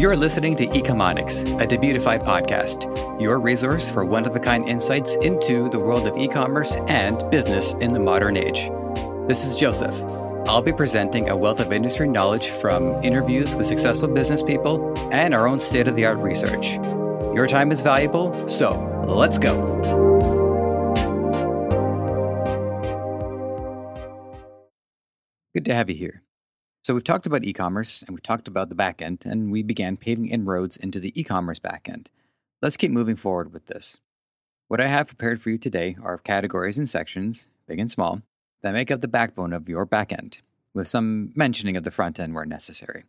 You're listening to Ecomonics, a Debutify podcast, your resource for one of a kind insights into the world of e commerce and business in the modern age. This is Joseph. I'll be presenting a wealth of industry knowledge from interviews with successful business people and our own state of the art research. Your time is valuable, so let's go. Good to have you here. So we've talked about e-commerce and we've talked about the backend, and we began paving inroads into the e-commerce backend. Let's keep moving forward with this. What I have prepared for you today are categories and sections, big and small, that make up the backbone of your backend, with some mentioning of the front end where necessary.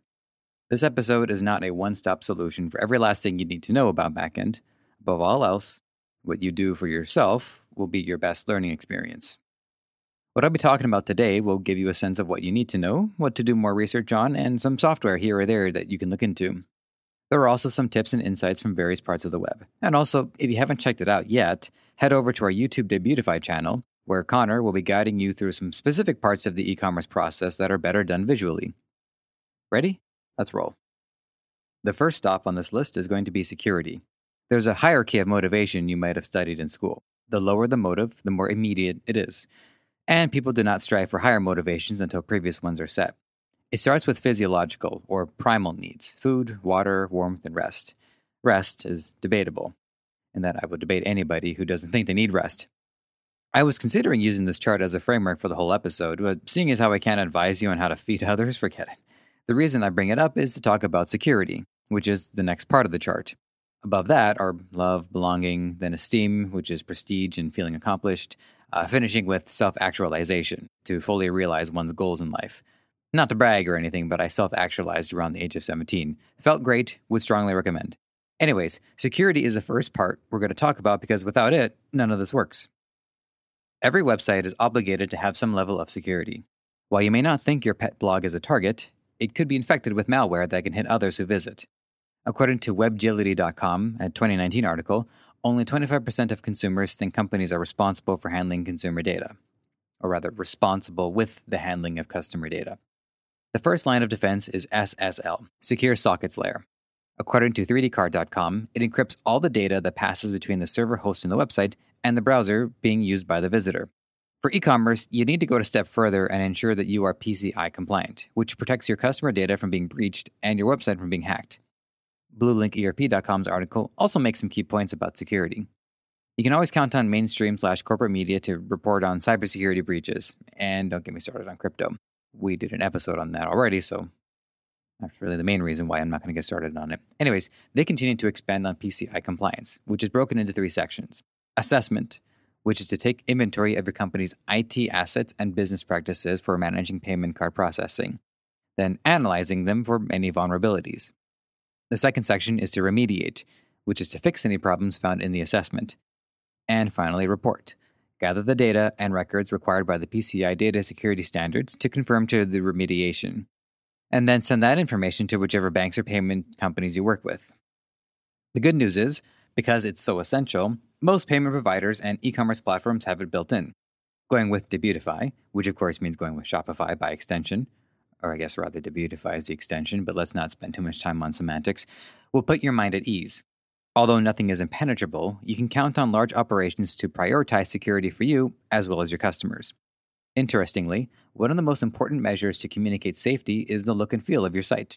This episode is not a one-stop solution for every last thing you need to know about backend. Above all else, what you do for yourself will be your best learning experience. What I'll be talking about today will give you a sense of what you need to know, what to do more research on, and some software here or there that you can look into. There are also some tips and insights from various parts of the web. And also, if you haven't checked it out yet, head over to our YouTube Debutify channel, where Connor will be guiding you through some specific parts of the e commerce process that are better done visually. Ready? Let's roll. The first stop on this list is going to be security. There's a hierarchy of motivation you might have studied in school. The lower the motive, the more immediate it is and people do not strive for higher motivations until previous ones are set. It starts with physiological or primal needs food, water, warmth, and rest. Rest is debatable, and that I would debate anybody who doesn't think they need rest. I was considering using this chart as a framework for the whole episode, but seeing as how I can't advise you on how to feed others, forget it. The reason I bring it up is to talk about security, which is the next part of the chart. Above that are love, belonging, then esteem, which is prestige and feeling accomplished, uh, finishing with self actualization to fully realize one's goals in life. Not to brag or anything, but I self actualized around the age of 17. Felt great, would strongly recommend. Anyways, security is the first part we're going to talk about because without it, none of this works. Every website is obligated to have some level of security. While you may not think your pet blog is a target, it could be infected with malware that can hit others who visit. According to WebGility.com, a 2019 article, only 25% of consumers think companies are responsible for handling consumer data, or rather, responsible with the handling of customer data. The first line of defense is SSL, Secure Sockets Layer. According to 3dcart.com, it encrypts all the data that passes between the server hosting the website and the browser being used by the visitor. For e commerce, you need to go a step further and ensure that you are PCI compliant, which protects your customer data from being breached and your website from being hacked. BlueLinkERP.com's article also makes some key points about security. You can always count on mainstream slash corporate media to report on cybersecurity breaches. And don't get me started on crypto. We did an episode on that already, so that's really the main reason why I'm not going to get started on it. Anyways, they continue to expand on PCI compliance, which is broken into three sections assessment, which is to take inventory of your company's IT assets and business practices for managing payment card processing, then analyzing them for any vulnerabilities. The second section is to remediate, which is to fix any problems found in the assessment. And finally, report. Gather the data and records required by the PCI data security standards to confirm to the remediation. And then send that information to whichever banks or payment companies you work with. The good news is, because it's so essential, most payment providers and e commerce platforms have it built in. Going with Debutify, which of course means going with Shopify by extension, or I guess rather Debutify is the extension, but let's not spend too much time on semantics, will put your mind at ease. Although nothing is impenetrable, you can count on large operations to prioritize security for you as well as your customers. Interestingly, one of the most important measures to communicate safety is the look and feel of your site.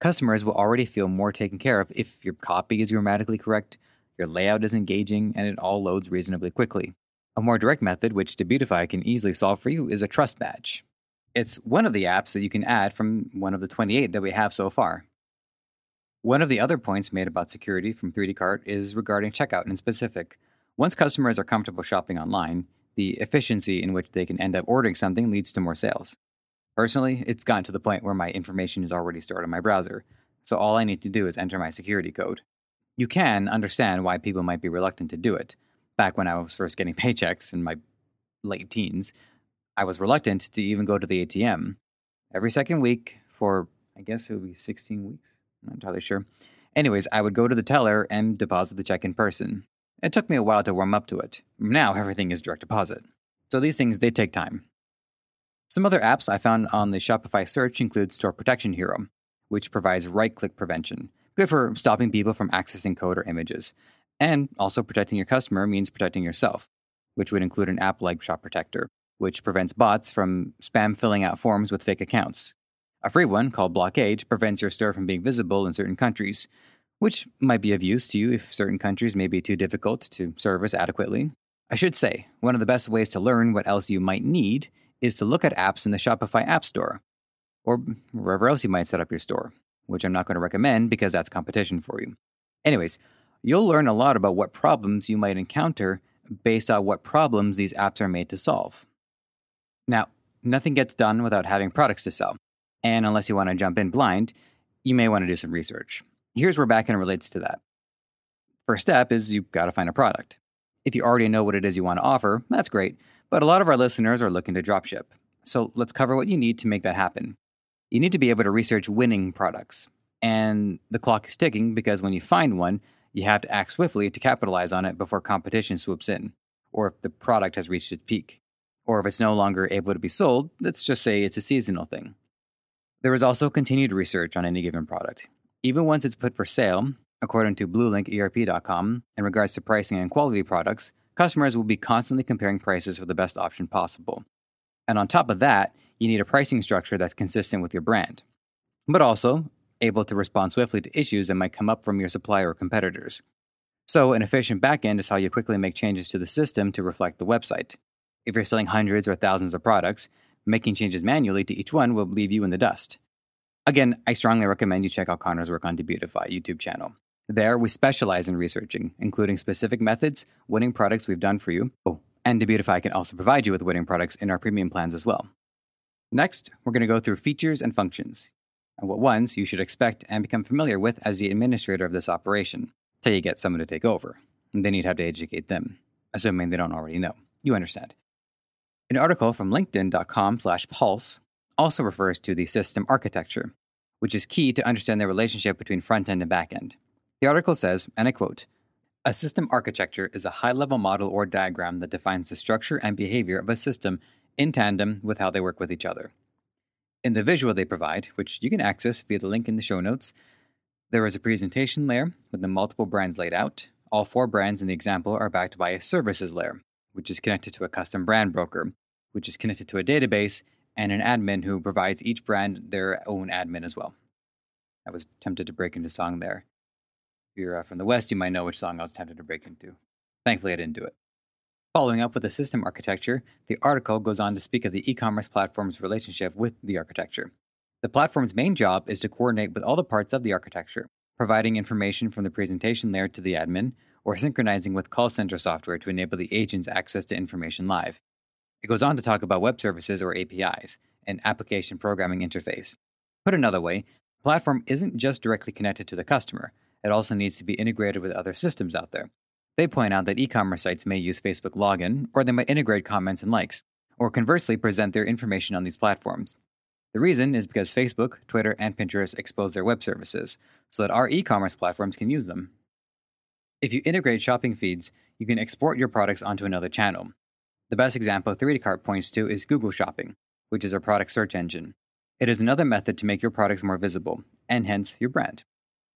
Customers will already feel more taken care of if your copy is grammatically correct, your layout is engaging, and it all loads reasonably quickly. A more direct method, which Debutify can easily solve for you, is a trust badge. It's one of the apps that you can add from one of the 28 that we have so far. One of the other points made about security from 3D Cart is regarding checkout in specific. Once customers are comfortable shopping online, the efficiency in which they can end up ordering something leads to more sales. Personally, it's gotten to the point where my information is already stored in my browser, so all I need to do is enter my security code. You can understand why people might be reluctant to do it. Back when I was first getting paychecks in my late teens, I was reluctant to even go to the ATM. Every second week for, I guess it would be 16 weeks. I'm not entirely sure. Anyways, I would go to the teller and deposit the check in person. It took me a while to warm up to it. Now everything is direct deposit. So these things, they take time. Some other apps I found on the Shopify search include Store Protection Hero, which provides right click prevention, good for stopping people from accessing code or images. And also, protecting your customer means protecting yourself, which would include an app like Shop Protector, which prevents bots from spam filling out forms with fake accounts. A free one called Blockade prevents your store from being visible in certain countries, which might be of use to you if certain countries may be too difficult to service adequately. I should say, one of the best ways to learn what else you might need is to look at apps in the Shopify App Store, or wherever else you might set up your store, which I'm not going to recommend because that's competition for you. Anyways, you'll learn a lot about what problems you might encounter based on what problems these apps are made to solve. Now, nothing gets done without having products to sell, and unless you want to jump in blind, you may want to do some research. Here's where backend relates to that. First step is you've got to find a product. If you already know what it is you want to offer, that's great, but a lot of our listeners are looking to dropship. So let's cover what you need to make that happen. You need to be able to research winning products. And the clock is ticking because when you find one, you have to act swiftly to capitalize on it before competition swoops in, or if the product has reached its peak, or if it's no longer able to be sold, let's just say it's a seasonal thing. There is also continued research on any given product. Even once it's put for sale, according to BlueLinkERP.com, in regards to pricing and quality products, customers will be constantly comparing prices for the best option possible. And on top of that, you need a pricing structure that's consistent with your brand, but also able to respond swiftly to issues that might come up from your supplier or competitors. So, an efficient backend is how you quickly make changes to the system to reflect the website. If you're selling hundreds or thousands of products, making changes manually to each one will leave you in the dust. Again, I strongly recommend you check out Connor's work on Debutify YouTube channel. There, we specialize in researching, including specific methods, winning products we've done for you. Oh, and Debutify can also provide you with winning products in our premium plans as well. Next, we're going to go through features and functions, and what ones you should expect and become familiar with as the administrator of this operation, till you get someone to take over. And then you'd have to educate them, assuming they don't already know. You understand. An article from LinkedIn.com slash pulse also refers to the system architecture, which is key to understand the relationship between front end and back end. The article says, and I quote, a system architecture is a high level model or diagram that defines the structure and behavior of a system in tandem with how they work with each other. In the visual they provide, which you can access via the link in the show notes, there is a presentation layer with the multiple brands laid out. All four brands in the example are backed by a services layer, which is connected to a custom brand broker, which is connected to a database and an admin who provides each brand their own admin as well. I was tempted to break into song there. If you're uh, from the West, you might know which song I was tempted to break into. Thankfully, I didn't do it. Following up with the system architecture, the article goes on to speak of the e commerce platform's relationship with the architecture. The platform's main job is to coordinate with all the parts of the architecture, providing information from the presentation layer to the admin, or synchronizing with call center software to enable the agent's access to information live. It goes on to talk about web services or APIs, an application programming interface. Put another way, the platform isn't just directly connected to the customer, it also needs to be integrated with other systems out there. They point out that e commerce sites may use Facebook login, or they might integrate comments and likes, or conversely present their information on these platforms. The reason is because Facebook, Twitter, and Pinterest expose their web services so that our e commerce platforms can use them. If you integrate shopping feeds, you can export your products onto another channel, the best example 3D Cart points to is Google Shopping, which is a product search engine. It is another method to make your products more visible, and hence your brand.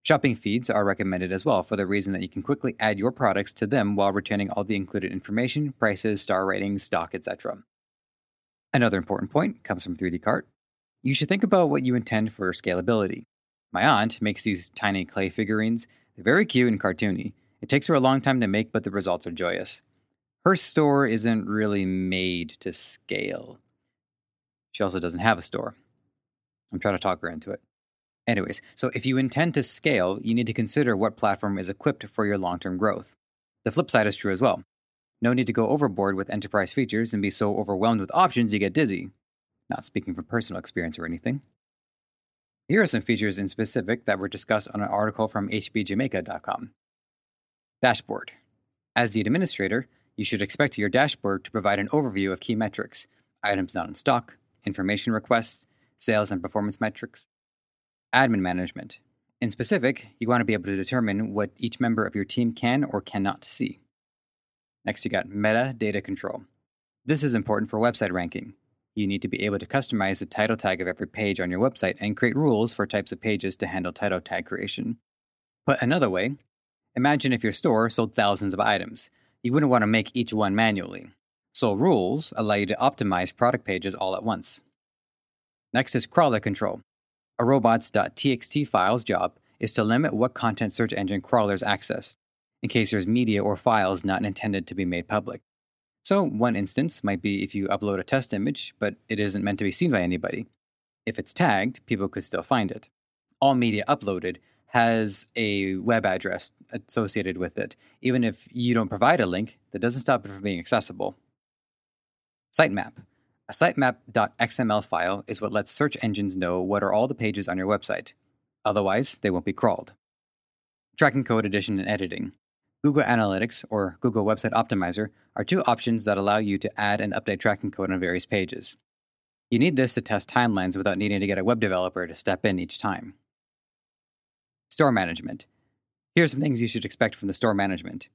Shopping feeds are recommended as well for the reason that you can quickly add your products to them while retaining all the included information, prices, star ratings, stock, etc. Another important point comes from 3D Cart. You should think about what you intend for scalability. My aunt makes these tiny clay figurines. They're very cute and cartoony. It takes her a long time to make, but the results are joyous her store isn't really made to scale. She also doesn't have a store. I'm trying to talk her into it. Anyways, so if you intend to scale, you need to consider what platform is equipped for your long term growth. The flip side is true as well. No need to go overboard with enterprise features and be so overwhelmed with options you get dizzy. Not speaking from personal experience or anything. Here are some features in specific that were discussed on an article from hbjamaica.com. Dashboard. As the administrator, you should expect your dashboard to provide an overview of key metrics, items not in stock, information requests, sales and performance metrics. Admin management. In specific, you want to be able to determine what each member of your team can or cannot see. Next, you got metadata control. This is important for website ranking. You need to be able to customize the title tag of every page on your website and create rules for types of pages to handle title tag creation. Put another way, imagine if your store sold thousands of items. You wouldn't want to make each one manually. So, rules allow you to optimize product pages all at once. Next is crawler control. A robots.txt file's job is to limit what content search engine crawlers access, in case there's media or files not intended to be made public. So, one instance might be if you upload a test image, but it isn't meant to be seen by anybody. If it's tagged, people could still find it. All media uploaded has a web address associated with it. Even if you don't provide a link, that doesn't stop it from being accessible. Sitemap. A sitemap.xml file is what lets search engines know what are all the pages on your website. Otherwise, they won't be crawled. Tracking code addition and editing. Google Analytics or Google Website Optimizer are two options that allow you to add and update tracking code on various pages. You need this to test timelines without needing to get a web developer to step in each time. Store management. Here are some things you should expect from the store management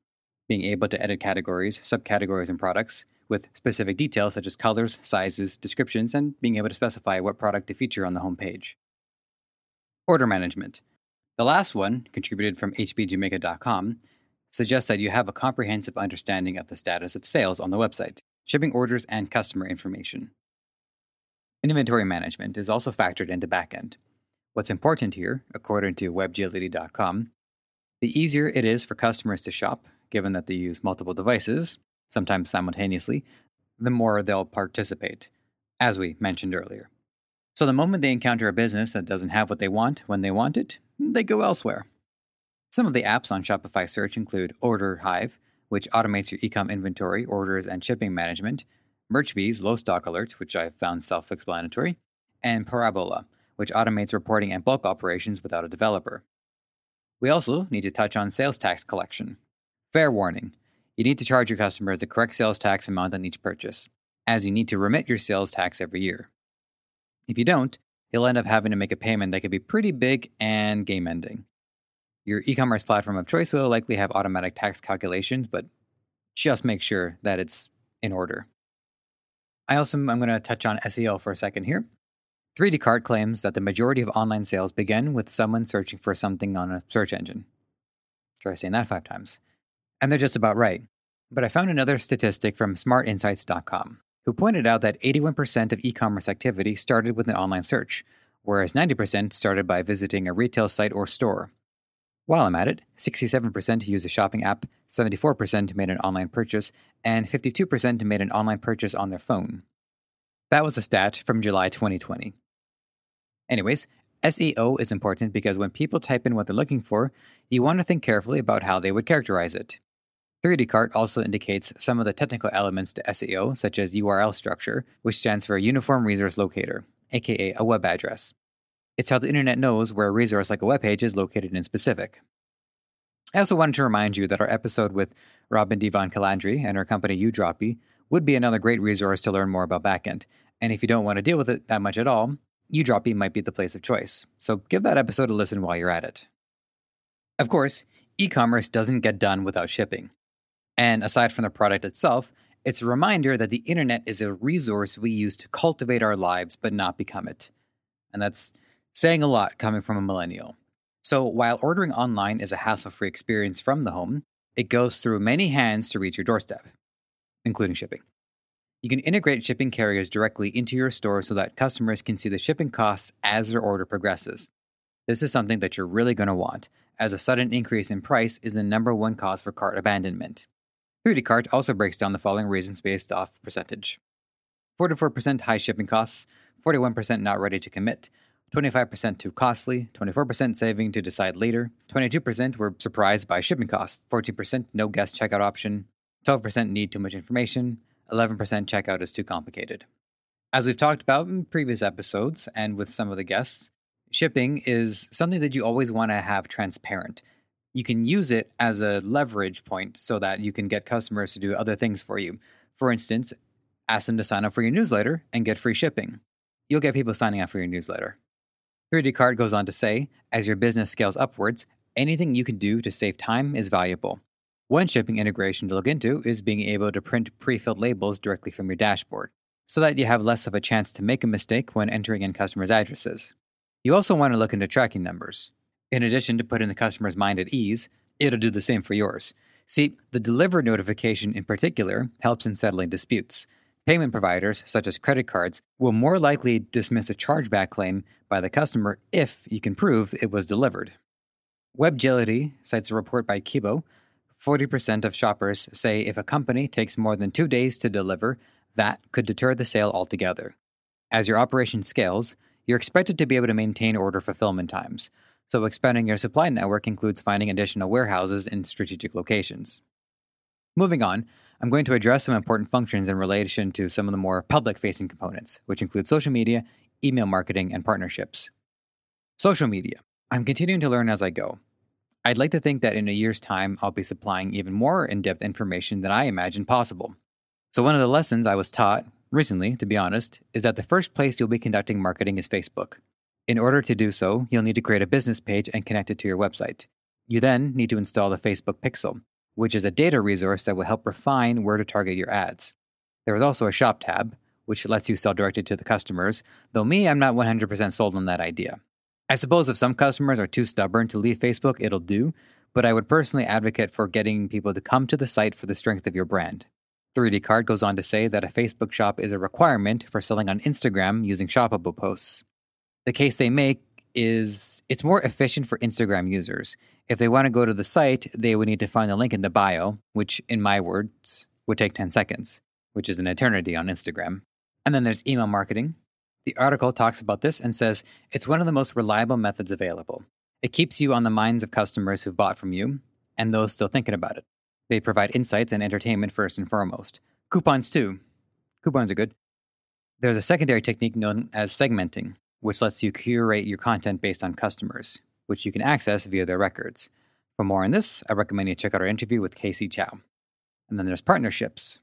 being able to edit categories, subcategories, and products with specific details such as colors, sizes, descriptions, and being able to specify what product to feature on the homepage. Order management. The last one, contributed from hbjamaica.com, suggests that you have a comprehensive understanding of the status of sales on the website, shipping orders, and customer information. Inventory management is also factored into backend. What's important here, according to webgility.com, the easier it is for customers to shop, given that they use multiple devices, sometimes simultaneously, the more they'll participate, as we mentioned earlier. So the moment they encounter a business that doesn't have what they want when they want it, they go elsewhere. Some of the apps on Shopify Search include Order Hive, which automates your ecom inventory, orders, and shipping management, MerchBee's Low Stock Alert, which I've found self explanatory, and Parabola, which automates reporting and bulk operations without a developer. We also need to touch on sales tax collection. Fair warning you need to charge your customers the correct sales tax amount on each purchase, as you need to remit your sales tax every year. If you don't, you'll end up having to make a payment that could be pretty big and game ending. Your e commerce platform of choice will likely have automatic tax calculations, but just make sure that it's in order. I also am going to touch on SEO for a second here. 3D Cart claims that the majority of online sales begin with someone searching for something on a search engine. Try saying that five times. And they're just about right. But I found another statistic from smartinsights.com, who pointed out that 81% of e commerce activity started with an online search, whereas 90% started by visiting a retail site or store. While I'm at it, 67% used a shopping app, 74% made an online purchase, and 52% made an online purchase on their phone. That was a stat from July 2020. Anyways, SEO is important because when people type in what they're looking for, you want to think carefully about how they would characterize it. 3D Cart also indicates some of the technical elements to SEO, such as URL structure, which stands for Uniform Resource Locator, aka a web address. It's how the internet knows where a resource like a web page is located in specific. I also wanted to remind you that our episode with Robin Devon Calandri and her company Udroppy would be another great resource to learn more about backend. And if you don't want to deal with it that much at all, Udroppy might be the place of choice. So give that episode a listen while you're at it. Of course, e commerce doesn't get done without shipping. And aside from the product itself, it's a reminder that the internet is a resource we use to cultivate our lives but not become it. And that's saying a lot coming from a millennial. So while ordering online is a hassle free experience from the home, it goes through many hands to reach your doorstep, including shipping. You can integrate shipping carriers directly into your store so that customers can see the shipping costs as their order progresses. This is something that you're really going to want, as a sudden increase in price is the number one cause for cart abandonment. 3D Cart also breaks down the following reasons based off percentage 44% high shipping costs, 41% not ready to commit, 25% too costly, 24% saving to decide later, 22% were surprised by shipping costs, 14% no guest checkout option, 12% need too much information, 11% checkout is too complicated. As we've talked about in previous episodes and with some of the guests, shipping is something that you always want to have transparent you can use it as a leverage point so that you can get customers to do other things for you. For instance, ask them to sign up for your newsletter and get free shipping. You'll get people signing up for your newsletter. 3D Cart goes on to say, as your business scales upwards, anything you can do to save time is valuable. One shipping integration to look into is being able to print pre filled labels directly from your dashboard, so that you have less of a chance to make a mistake when entering in customers' addresses. You also want to look into tracking numbers. In addition to putting the customer's mind at ease, it'll do the same for yours. See, the deliver notification in particular helps in settling disputes. Payment providers, such as credit cards, will more likely dismiss a chargeback claim by the customer if you can prove it was delivered. WebGility cites a report by Kibo 40% of shoppers say if a company takes more than two days to deliver, that could deter the sale altogether. As your operation scales, you're expected to be able to maintain order fulfillment times, so expanding your supply network includes finding additional warehouses in strategic locations. Moving on, I'm going to address some important functions in relation to some of the more public facing components, which include social media, email marketing, and partnerships. Social media. I'm continuing to learn as I go. I'd like to think that in a year's time, I'll be supplying even more in depth information than I imagined possible. So, one of the lessons I was taught recently, to be honest, is that the first place you'll be conducting marketing is Facebook. In order to do so, you'll need to create a business page and connect it to your website. You then need to install the Facebook Pixel, which is a data resource that will help refine where to target your ads. There is also a shop tab, which lets you sell directly to the customers, though me, I'm not 100% sold on that idea. I suppose if some customers are too stubborn to leave Facebook, it'll do, but I would personally advocate for getting people to come to the site for the strength of your brand. 3D Cart goes on to say that a Facebook shop is a requirement for selling on Instagram using shoppable posts. The case they make is it's more efficient for Instagram users. If they want to go to the site, they would need to find the link in the bio, which, in my words, would take 10 seconds, which is an eternity on Instagram. And then there's email marketing, the article talks about this and says it's one of the most reliable methods available. It keeps you on the minds of customers who've bought from you and those still thinking about it. They provide insights and entertainment first and foremost. Coupons, too. Coupons are good. There's a secondary technique known as segmenting, which lets you curate your content based on customers, which you can access via their records. For more on this, I recommend you check out our interview with Casey Chow. And then there's partnerships.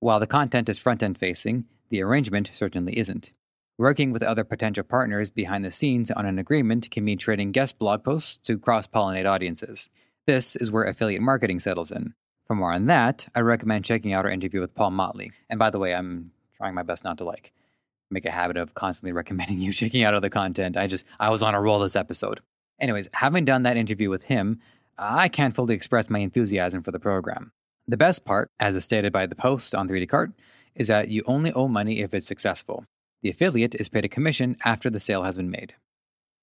While the content is front end facing, the arrangement certainly isn't. Working with other potential partners behind the scenes on an agreement can mean trading guest blog posts to cross pollinate audiences. This is where affiliate marketing settles in. For more on that, I recommend checking out our interview with Paul Motley. And by the way, I'm trying my best not to like make a habit of constantly recommending you checking out other content. I just I was on a roll this episode. Anyways, having done that interview with him, I can't fully express my enthusiasm for the program. The best part, as is stated by the post on 3D Cart, is that you only owe money if it's successful. The affiliate is paid a commission after the sale has been made.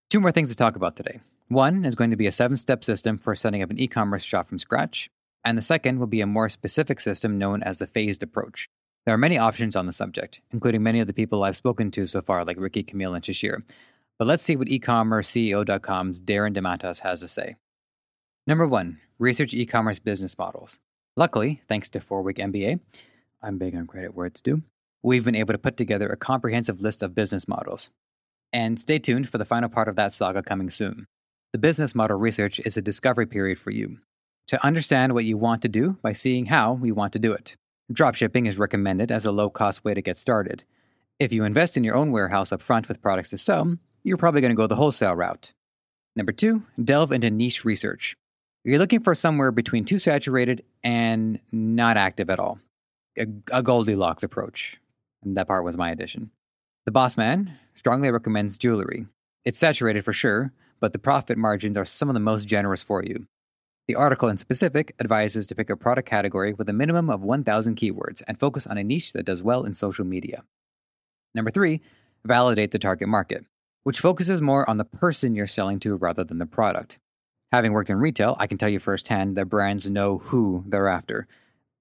Two more things to talk about today. One is going to be a seven step system for setting up an e commerce shop from scratch, and the second will be a more specific system known as the phased approach. There are many options on the subject, including many of the people I've spoken to so far, like Ricky, Camille, and Shashir. But let's see what ecommerceceo.com's Darren DeMatas has to say. Number one, research e commerce business models. Luckily, thanks to 4 Week MBA, I'm big on credit where it's due, we've been able to put together a comprehensive list of business models. And stay tuned for the final part of that saga coming soon. The business model research is a discovery period for you to understand what you want to do by seeing how you want to do it. Dropshipping is recommended as a low cost way to get started. If you invest in your own warehouse up front with products to sell, you're probably going to go the wholesale route. Number two, delve into niche research. You're looking for somewhere between too saturated and not active at all. A, a Goldilocks approach. That part was my addition. The boss man strongly recommends jewelry. It's saturated for sure, but the profit margins are some of the most generous for you. The article in specific advises to pick a product category with a minimum of 1,000 keywords and focus on a niche that does well in social media. Number three, validate the target market, which focuses more on the person you're selling to rather than the product. Having worked in retail, I can tell you firsthand that brands know who they're after.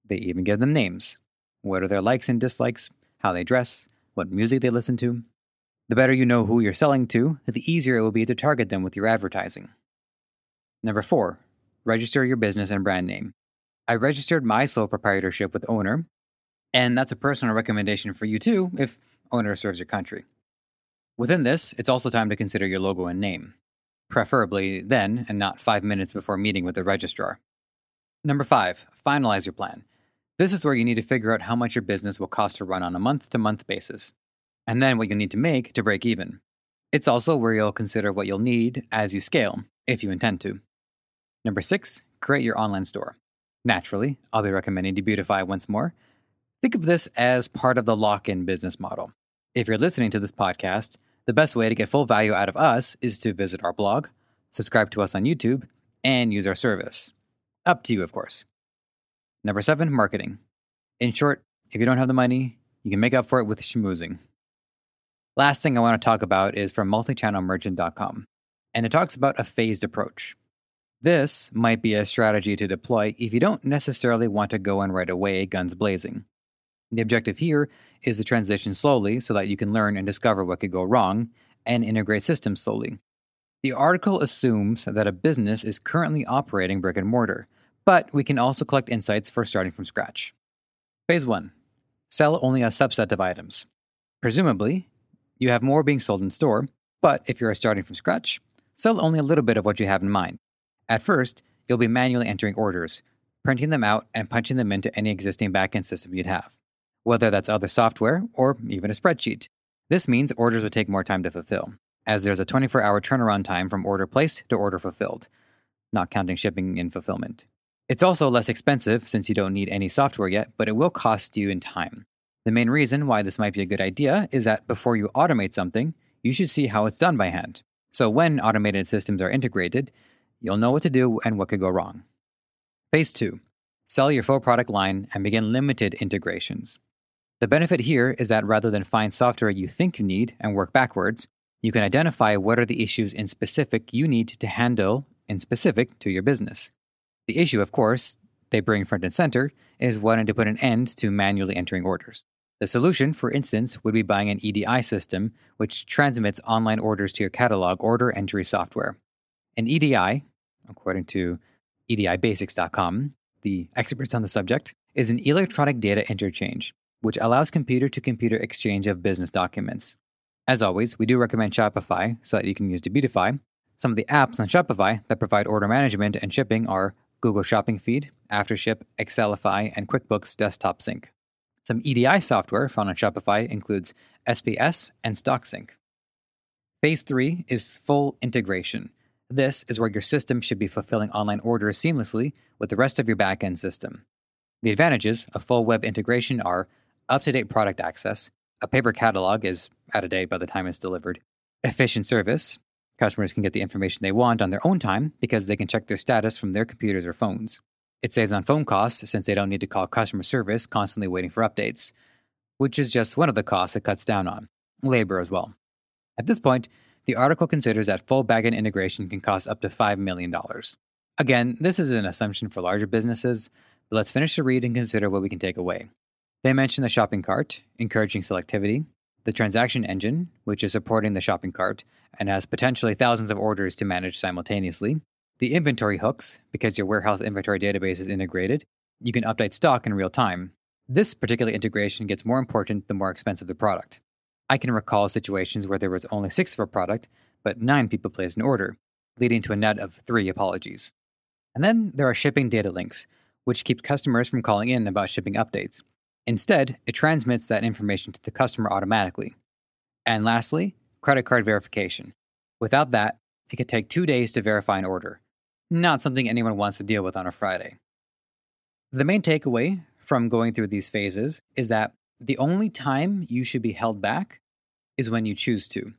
They even give them names. What are their likes and dislikes? How they dress, what music they listen to. The better you know who you're selling to, the easier it will be to target them with your advertising. Number four, register your business and brand name. I registered my sole proprietorship with Ownr, and that's a personal recommendation for you too if Ownr serves your country. Within this, it's also time to consider your logo and name, preferably then and not five minutes before meeting with the registrar. Number five, finalize your plan. This is where you need to figure out how much your business will cost to run on a month to month basis, and then what you'll need to make to break even. It's also where you'll consider what you'll need as you scale, if you intend to. Number six, create your online store. Naturally, I'll be recommending Debutify once more. Think of this as part of the lock in business model. If you're listening to this podcast, the best way to get full value out of us is to visit our blog, subscribe to us on YouTube, and use our service. Up to you, of course. Number seven, marketing. In short, if you don't have the money, you can make up for it with schmoozing. Last thing I want to talk about is from multichannelmerchant.com, and it talks about a phased approach. This might be a strategy to deploy if you don't necessarily want to go in right away, guns blazing. The objective here is to transition slowly so that you can learn and discover what could go wrong and integrate systems slowly. The article assumes that a business is currently operating brick and mortar, but we can also collect insights for starting from scratch. Phase 1 Sell only a subset of items. Presumably, you have more being sold in store, but if you are starting from scratch, sell only a little bit of what you have in mind. At first, you'll be manually entering orders, printing them out, and punching them into any existing backend system you'd have, whether that's other software or even a spreadsheet. This means orders will take more time to fulfill, as there's a 24 hour turnaround time from order placed to order fulfilled, not counting shipping and fulfillment. It's also less expensive since you don't need any software yet, but it will cost you in time. The main reason why this might be a good idea is that before you automate something, you should see how it's done by hand. So when automated systems are integrated, You'll know what to do and what could go wrong. Phase 2 Sell your full product line and begin limited integrations. The benefit here is that rather than find software you think you need and work backwards, you can identify what are the issues in specific you need to handle in specific to your business. The issue, of course, they bring front and center is wanting to put an end to manually entering orders. The solution, for instance, would be buying an EDI system which transmits online orders to your catalog order entry software. An EDI, according to EDIBasics.com, the experts on the subject, is an electronic data interchange, which allows computer to computer exchange of business documents. As always, we do recommend Shopify so that you can use Debutify. Some of the apps on Shopify that provide order management and shipping are Google Shopping Feed, Aftership, Excelify, and QuickBooks Desktop Sync. Some EDI software found on Shopify includes SPS and StockSync. Phase 3 is full integration. This is where your system should be fulfilling online orders seamlessly with the rest of your backend system. The advantages of full web integration are up to date product access, a paper catalog is out of date by the time it's delivered, efficient service, customers can get the information they want on their own time because they can check their status from their computers or phones. It saves on phone costs since they don't need to call customer service constantly waiting for updates, which is just one of the costs it cuts down on, labor as well. At this point, the article considers that full backend integration can cost up to $5 million. Again, this is an assumption for larger businesses, but let's finish the read and consider what we can take away. They mention the shopping cart, encouraging selectivity, the transaction engine, which is supporting the shopping cart and has potentially thousands of orders to manage simultaneously, the inventory hooks, because your warehouse inventory database is integrated, you can update stock in real time. This particular integration gets more important the more expensive the product. I can recall situations where there was only six of a product, but nine people placed an order, leading to a net of three apologies. And then there are shipping data links, which keep customers from calling in about shipping updates. Instead, it transmits that information to the customer automatically. And lastly, credit card verification. Without that, it could take two days to verify an order. Not something anyone wants to deal with on a Friday. The main takeaway from going through these phases is that the only time you should be held back is when you choose to.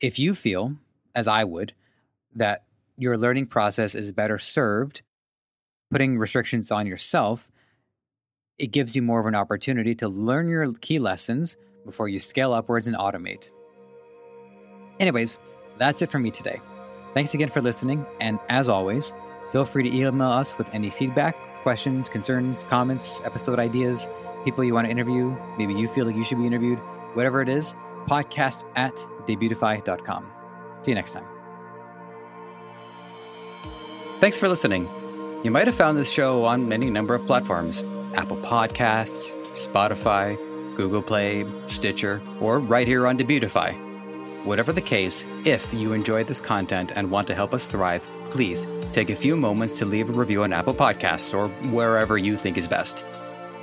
If you feel, as I would, that your learning process is better served putting restrictions on yourself, it gives you more of an opportunity to learn your key lessons before you scale upwards and automate. Anyways, that's it for me today. Thanks again for listening, and as always, feel free to email us with any feedback, questions, concerns, comments, episode ideas people you want to interview, maybe you feel like you should be interviewed, whatever it is, podcast at debutify.com. See you next time. Thanks for listening. You might have found this show on any number of platforms Apple Podcasts, Spotify, Google Play, Stitcher, or right here on Debutify. Whatever the case, if you enjoyed this content and want to help us thrive, please take a few moments to leave a review on Apple Podcasts or wherever you think is best.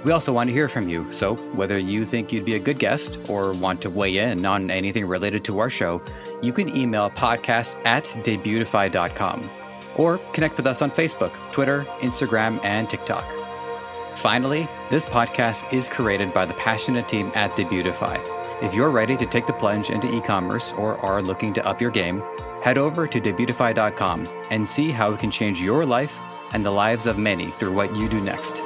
We also want to hear from you, so whether you think you'd be a good guest or want to weigh in on anything related to our show, you can email podcast at debutify.com or connect with us on Facebook, Twitter, Instagram, and TikTok. Finally, this podcast is created by the passionate team at Debutify. If you're ready to take the plunge into e commerce or are looking to up your game, head over to debutify.com and see how it can change your life and the lives of many through what you do next.